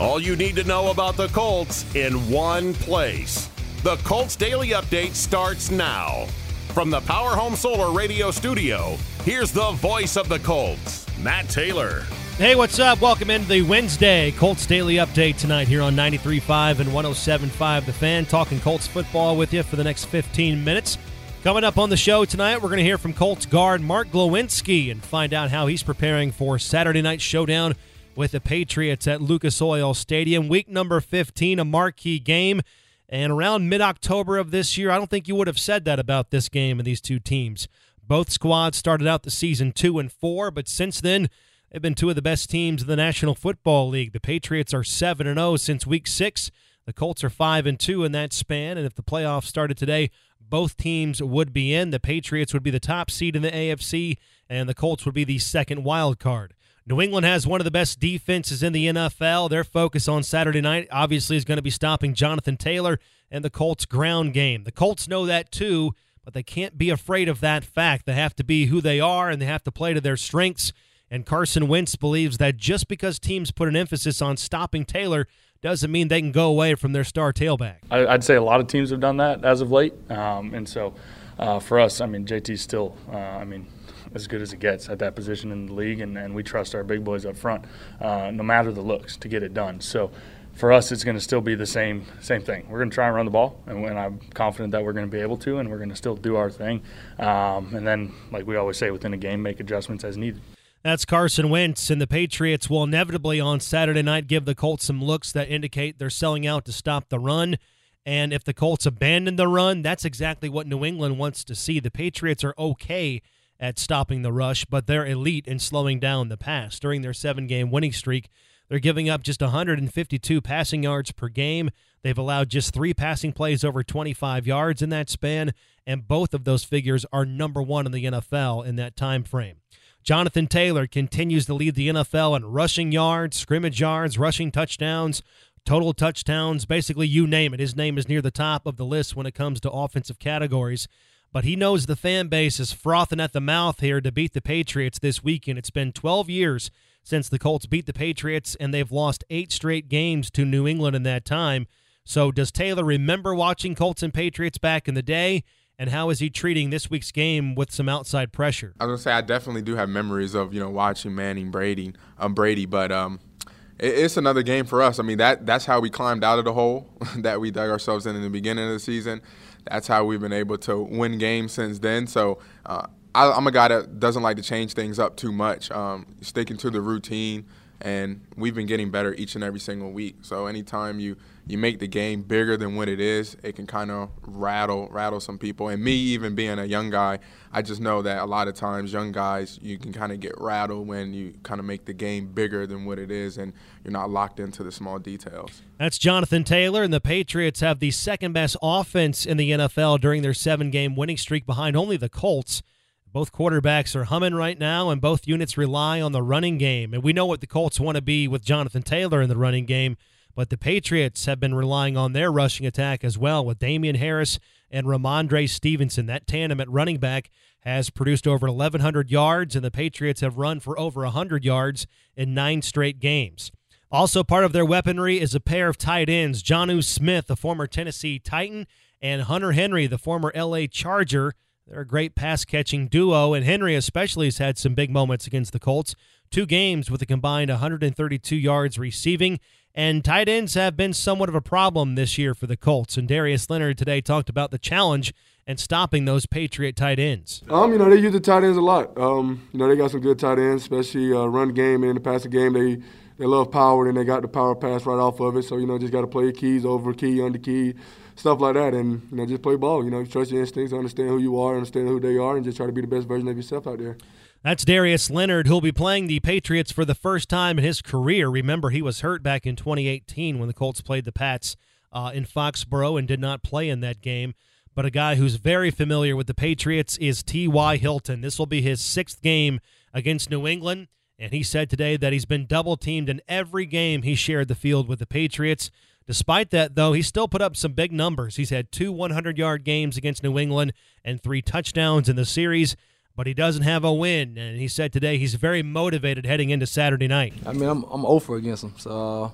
All you need to know about the Colts in one place. The Colts Daily Update starts now. From the Power Home Solar Radio Studio, here's the voice of the Colts, Matt Taylor. Hey, what's up? Welcome into the Wednesday Colts Daily Update tonight here on 93.5 and 107.5 The Fan, talking Colts football with you for the next 15 minutes. Coming up on the show tonight, we're going to hear from Colts guard Mark Glowinski and find out how he's preparing for Saturday night showdown with the Patriots at Lucas Oil Stadium. Week number 15, a marquee game. And around mid October of this year, I don't think you would have said that about this game and these two teams. Both squads started out the season 2 and 4, but since then, they've been two of the best teams in the National Football League. The Patriots are 7 and 0 since week 6. The Colts are 5 and 2 in that span, and if the playoffs started today, both teams would be in. The Patriots would be the top seed in the AFC, and the Colts would be the second wild card. New England has one of the best defenses in the NFL. Their focus on Saturday night obviously is going to be stopping Jonathan Taylor and the Colts' ground game. The Colts know that too, but they can't be afraid of that fact. They have to be who they are and they have to play to their strengths. And Carson Wentz believes that just because teams put an emphasis on stopping Taylor doesn't mean they can go away from their star tailback. I'd say a lot of teams have done that as of late. Um, and so uh, for us, I mean, JT's still, uh, I mean, as good as it gets at that position in the league, and, and we trust our big boys up front, uh, no matter the looks, to get it done. So for us, it's going to still be the same same thing. We're going to try and run the ball, and, and I'm confident that we're going to be able to, and we're going to still do our thing. Um, and then, like we always say, within a game, make adjustments as needed. That's Carson Wentz, and the Patriots will inevitably on Saturday night give the Colts some looks that indicate they're selling out to stop the run. And if the Colts abandon the run, that's exactly what New England wants to see. The Patriots are okay at stopping the rush, but they're elite in slowing down the pass. During their seven game winning streak, they're giving up just 152 passing yards per game. They've allowed just three passing plays over 25 yards in that span, and both of those figures are number one in the NFL in that time frame. Jonathan Taylor continues to lead the NFL in rushing yards, scrimmage yards, rushing touchdowns, total touchdowns, basically you name it. His name is near the top of the list when it comes to offensive categories. But he knows the fan base is frothing at the mouth here to beat the Patriots this weekend. It's been 12 years since the Colts beat the Patriots, and they've lost eight straight games to New England in that time. So, does Taylor remember watching Colts and Patriots back in the day? and how is he treating this week's game with some outside pressure? I was gonna say I definitely do have memories of you know watching Manning, Brady, um, Brady, but um, it's another game for us. I mean that that's how we climbed out of the hole that we dug ourselves in in the beginning of the season. That's how we've been able to win games since then. So. Uh, I, am a guy that doesn't like to change things up too much. Um, sticking to the routine, and we've been getting better each and every single week. So anytime you you make the game bigger than what it is, it can kind of rattle rattle some people. And me, even being a young guy, I just know that a lot of times young guys you can kind of get rattled when you kind of make the game bigger than what it is, and you're not locked into the small details. That's Jonathan Taylor, and the Patriots have the second best offense in the NFL during their seven game winning streak, behind only the Colts. Both quarterbacks are humming right now, and both units rely on the running game. And we know what the Colts want to be with Jonathan Taylor in the running game. But the Patriots have been relying on their rushing attack as well with Damien Harris and Rhamondre Stevenson. That tandem at running back has produced over 1,100 yards, and the Patriots have run for over 100 yards in nine straight games. Also, part of their weaponry is a pair of tight ends Jonnu Smith, the former Tennessee Titan, and Hunter Henry, the former LA Charger. They're a great pass catching duo, and Henry especially has had some big moments against the Colts. Two games with a combined 132 yards receiving and tight ends have been somewhat of a problem this year for the Colts. And Darius Leonard today talked about the challenge and stopping those Patriot tight ends. Um, you know, they use the tight ends a lot. Um, you know, they got some good tight ends, especially uh, run game and in the passing game. They they love power and they got the power pass right off of it. So you know, just got to play keys over key, under key, stuff like that, and you know, just play ball. You know, trust your instincts, understand who you are, understand who they are, and just try to be the best version of yourself out there. That's Darius Leonard, who'll be playing the Patriots for the first time in his career. Remember, he was hurt back in 2018 when the Colts played the Pats uh, in Foxborough and did not play in that game. But a guy who's very familiar with the Patriots is T.Y. Hilton. This will be his sixth game against New England. And he said today that he's been double teamed in every game he shared the field with the Patriots. Despite that, though, he still put up some big numbers. He's had two 100 yard games against New England and three touchdowns in the series but he doesn't have a win. And he said today he's very motivated heading into Saturday night. I mean, I'm I'm over against him, so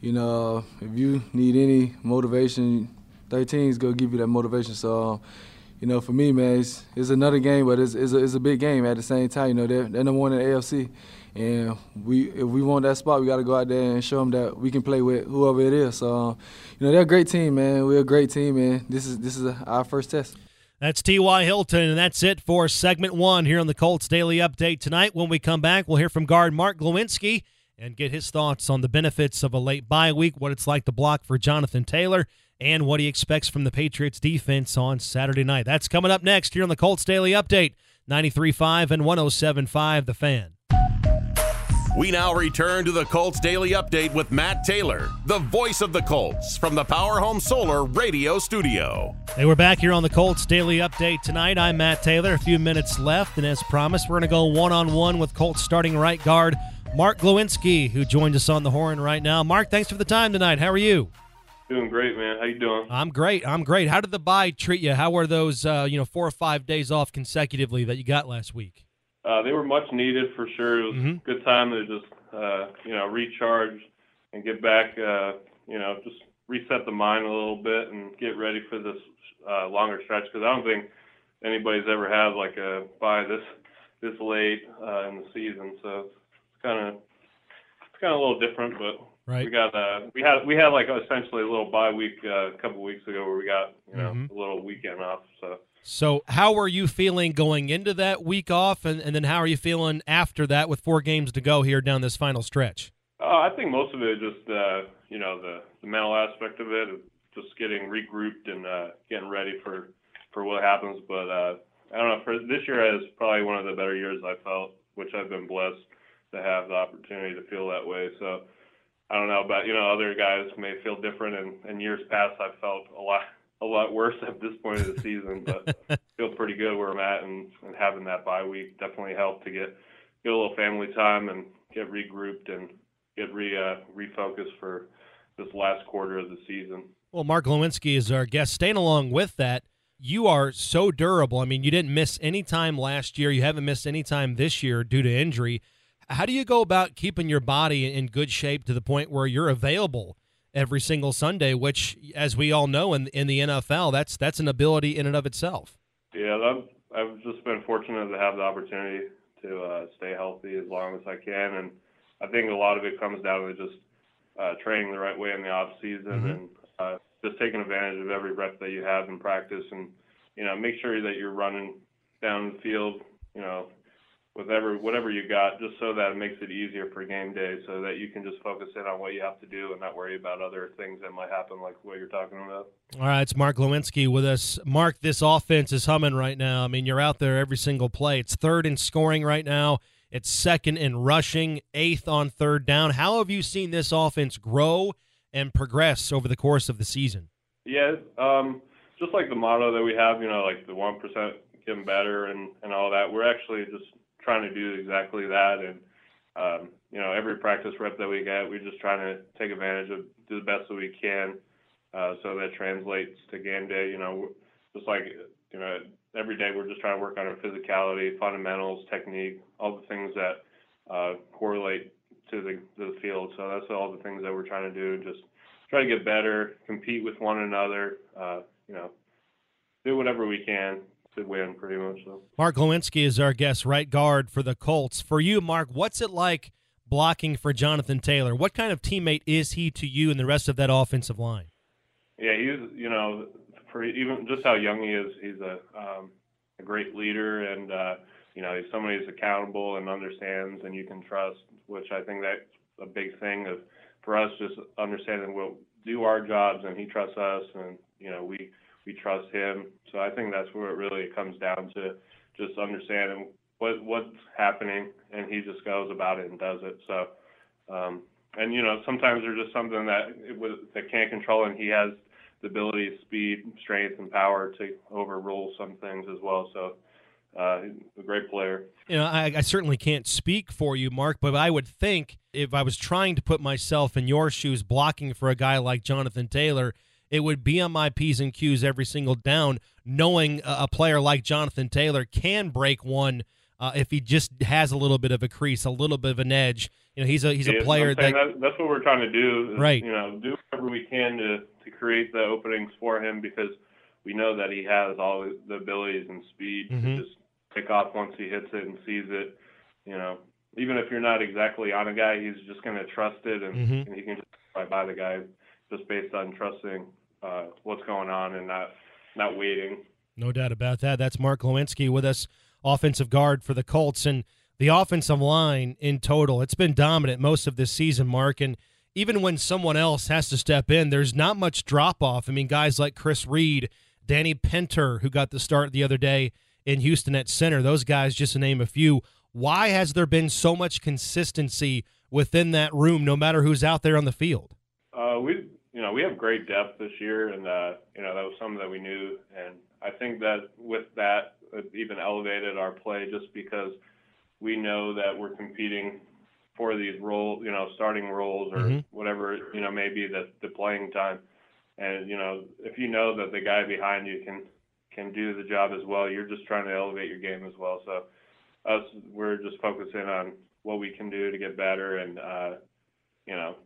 you know, if you need any motivation, 13 is gonna give you that motivation. So, you know, for me, man, it's, it's another game, but it's, it's, a, it's a big game at the same time. You know, they're, they're number one in the AFC, and we if we want that spot, we got to go out there and show them that we can play with whoever it is. So, um, you know, they're a great team, man. We're a great team, and this is this is a, our first test. That's T.Y. Hilton, and that's it for segment one here on the Colts Daily Update tonight. When we come back, we'll hear from guard Mark Glowinski and get his thoughts on the benefits of a late bye week, what it's like to block for Jonathan Taylor, and what he expects from the Patriots defense on Saturday night. That's coming up next here on the Colts Daily Update, 93.5 and 107.5 The Fan. We now return to the Colts Daily Update with Matt Taylor, the voice of the Colts, from the Power Home Solar Radio Studio. Hey, we're back here on the Colts Daily Update tonight. I'm Matt Taylor. A few minutes left, and as promised, we're going to go one on one with Colts starting right guard Mark Glowinski, who joins us on the horn right now. Mark, thanks for the time tonight. How are you? Doing great, man. How you doing? I'm great. I'm great. How did the bye treat you? How were those, uh, you know, four or five days off consecutively that you got last week? Uh, they were much needed for sure. It was Mhm. a good time to just uh, you know recharge and get back. Uh, you know, just reset the mind a little bit and get ready for this uh, longer stretch because I don't think anybody's ever had like a bye this this late uh, in the season. So it's kind of it's kind of a little different, but Right. we got uh, we had we had like essentially a little bye week uh, a couple weeks ago where we got you know Mhm. a little weekend off. So. So, how are you feeling going into that week off, and, and then how are you feeling after that with four games to go here down this final stretch? Uh, I think most of it is just uh, you know the, the mental aspect of it, just getting regrouped and uh, getting ready for for what happens. But uh, I don't know. For this year is probably one of the better years I felt, which I've been blessed to have the opportunity to feel that way. So I don't know about you know other guys may feel different, and in years past I've felt a lot a lot worse at this point of the season, but feel pretty good where I'm at, and, and having that bye week definitely helped to get get a little family time and get regrouped and get re uh, refocused for this last quarter of the season. Well, Mark Glowinski is our guest. Staying along with that, you are so durable. I mean, you didn't miss any time last year. You haven't missed any time this year due to injury. How do you go about keeping your body in good shape to the point where you're available every single Sunday? Which, as we all know, in in the NFL, that's that's an ability in and of itself. Yeah, I've, I've just been fortunate to have the opportunity to uh, stay healthy as long as I can, and I think a lot of it comes down to just uh, training the right way in the off season Mhm. and uh, just taking advantage of every rep that you have in practice, and you know, make sure that you're running down the field, you know, with every whatever you got, just so that it makes it easier for game day, so that you can just focus in on what you have to do and not worry about other things that might happen, like what you're talking about. All right, it's Mark Glowinski with us. Mark, this offense is humming right now. I mean, you're out there every single play. It's third in scoring right now. It's second in rushing, eighth on third down. How have you seen this offense grow and progress over the course of the season? Yeah, um, just like the motto that we have, you know, like the one percent getting better and and all that. We're actually just trying to do exactly that, and um, you know, every practice rep that we get, we're just trying to take advantage of do the best that we can, uh, so that translates to game day. You know, just like you know, every day we're just trying to work on our physicality, fundamentals, technique, all the things that uh, correlate to the to the field. So that's all the things that we're trying to do. Just try to get better, compete with one another, uh, you know, do whatever we can to win pretty much. So. Mark Glowinski is our guest right guard for the Colts. For you, Mark, what's it like blocking for Jonathan Taylor? What kind of teammate is he to you and the rest of that offensive line? Yeah, he's you know, for even just how young he is, he's a um, a great leader, and uh, you know, he's somebody who's accountable and understands, and you can trust. Which I think that's a big thing of for us, just understanding we'll do our jobs, and he trusts us, and you know, we we trust him. So I think that's where it really comes down to, just understanding what what's happening, and he just goes about it and does it. So. Um, and you know, sometimes there's just something that it was, that can't control, and he has the ability, speed, strength, and power to overrule some things as well. So, uh, a great player. You know, I, I certainly can't speak for you, Mark, but I would think if I was trying to put myself in your shoes blocking for a guy like Jonathan Taylor, it would be on my P's and Q's every single down, knowing a, player like Jonathan Taylor can break one uh, if he just has a little bit of a crease, a little bit of an edge. You know, he's a he's Yeah, a player that that, that's what we're trying to do. is, Right. You know, do whatever we can to to create the openings for him because we know that he has all the abilities and speed Mhm. to just pick off once he hits it and sees it. You know, even if you're not exactly on a guy, he's just going to trust it and, Mhm. and he can just by the guy just based on trusting uh, what's going on and not not waiting. No doubt about that. That's Mark Glowinski with us, offensive guard for the Colts. And the offensive line in total, it's been dominant most of this season, Mark. And even when someone else has to step in, there's not much drop off. I mean, guys like Chris Reed, Danny Pinter, who got the start the other day in Houston at center, those guys, just to name a few. Why has there been so much consistency within that room, no matter who's out there on the field? Uh, we, you know, we have great depth this year, and uh, you know that was something that we knew, and I think that with that, it even elevated our play just because we know that we're competing for these roles, you know, starting roles or Mhm. whatever you know maybe the the playing time, and you know if you know that the guy behind you can can do the job as well, you're just trying to elevate your game as well. So us, we're just focusing on what we can do to get better, and uh, you know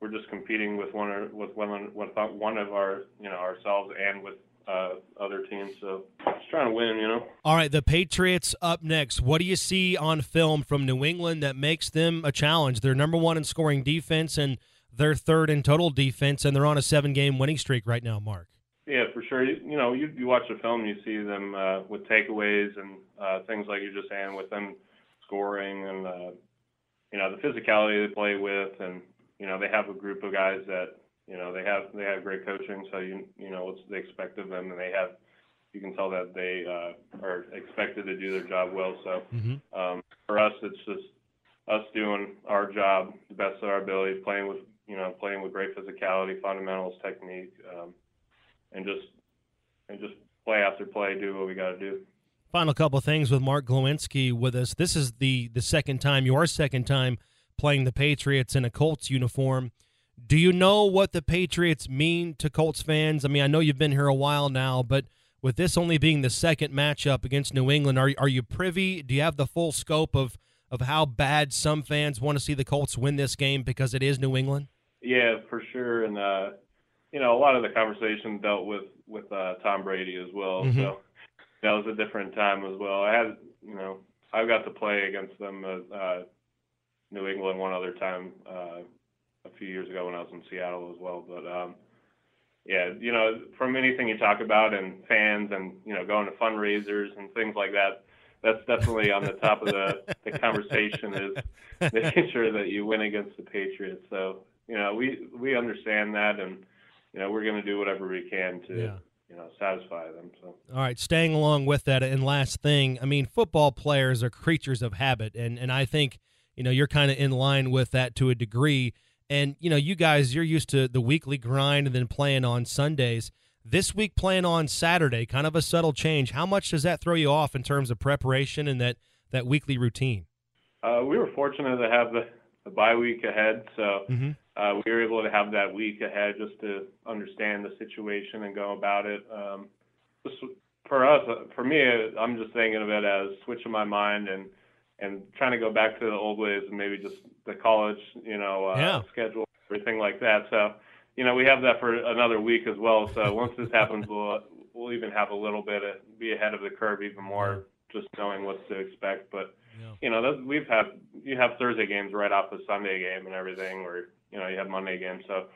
we're just competing with one or with one with one of our you know ourselves and with uh, other teams. So just trying to win, you know. All right, the Patriots up next. What do you see on film from New England that makes them a challenge? They're number one in scoring defense and they're third in total defense, and they're on a seven game winning streak right now, Mark. Yeah, for sure. You, you know, you, you watch the film, you see them uh, with takeaways and uh, things like you're just saying, with them scoring and uh, you know the physicality they play with, and you know they have a group of guys that you know they have they have great coaching, so you you know what they expect of them, and they have you can tell that they uh, are expected to do their job well. So Mm-hmm. um, for us, it's just us doing our job the best of our ability, playing with you know playing with great physicality, fundamentals, technique, um, and just and just play after play, do what we got to do. Final couple of things with Mark Glowinski with us. This is the the second time, your second time playing the Patriots in a Colts uniform. Do you know what the Patriots mean to Colts fans? I mean, I know you've been here a while now, but with this only being the second matchup against New England, are are you privy? Do you have the full scope of of how bad some fans want to see the Colts win this game because it is New England? Yeah, for sure. And uh, you know, a lot of the conversation dealt with with uh, Tom Brady as well. Mhm. So that was a different time as well. I had, you know, I've got to play against them uh, New England one other time uh, a few years ago when I was in Seattle as well. But um, yeah, you know, from anything you talk about and fans and you know going to fundraisers and things like that, that's definitely on the top of the the conversation is making sure that you win against the Patriots. So you know, we we understand that, and you know, we're going to do whatever we can to Yeah. you know satisfy them. So All right, staying along with that, and last thing, I mean, football players are creatures of habit, and and I think you know you're kind of in line with that to a degree. And you know, you guys, you're used to the weekly grind and then playing on Sundays. This week playing on Saturday, kind of a subtle change. How much does that throw you off in terms of preparation and that that weekly routine? uh, we were fortunate to have the, the bye week ahead, so Mm-hmm. uh, we were able to have that week ahead just to understand the situation and go about it. Um, just for us, uh, for me, I'm just thinking of it as switching my mind and and trying to go back to the old ways and maybe just the college, you know, uh, Yeah. schedule, everything like that. So, you know, we have that for another week as well. So once this happens, we'll we'll even have a little bit of, be ahead of the curve even more, just knowing what to expect. But Yeah. you know, that, we've had you have Thursday games right off the Sunday game and everything, or you know, you have Monday games. So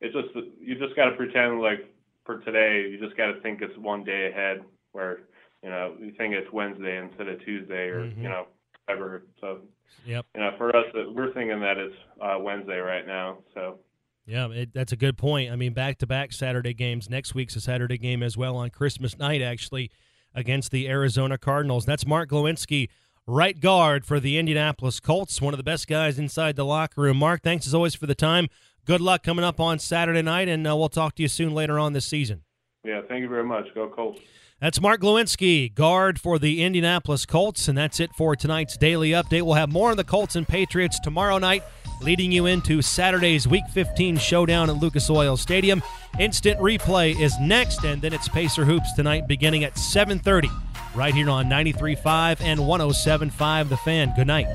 it's just you just got to pretend like for today, you just got to think it's one day ahead, where you know you think it's Wednesday instead of Tuesday, or Mhm. you know, whatever. So Yep. you know, for us, uh, we're thinking that it's uh, Wednesday right now. So Yeah, it, that's a good point. I mean, back to back Saturday games. Next week's a Saturday game as well on Christmas night, actually, against the Arizona Cardinals. That's Mark Glowinski, right guard for the Indianapolis Colts, one of the best guys inside the locker room. Mark, thanks as always for the time. Good luck coming up on Saturday night, and uh, we'll talk to you soon later on this season. yeah, thank you very much. Go Colts. That's Mark Glowinski, guard for the Indianapolis Colts, and that's it for tonight's daily update. We'll have more on the Colts and Patriots tomorrow night, leading you into Saturday's Week 15 showdown at Lucas Oil Stadium. Instant replay is next, and then it's Pacer Hoops tonight, beginning at 7:30. right here on 93.5 and 107.5 The Fan. Good night.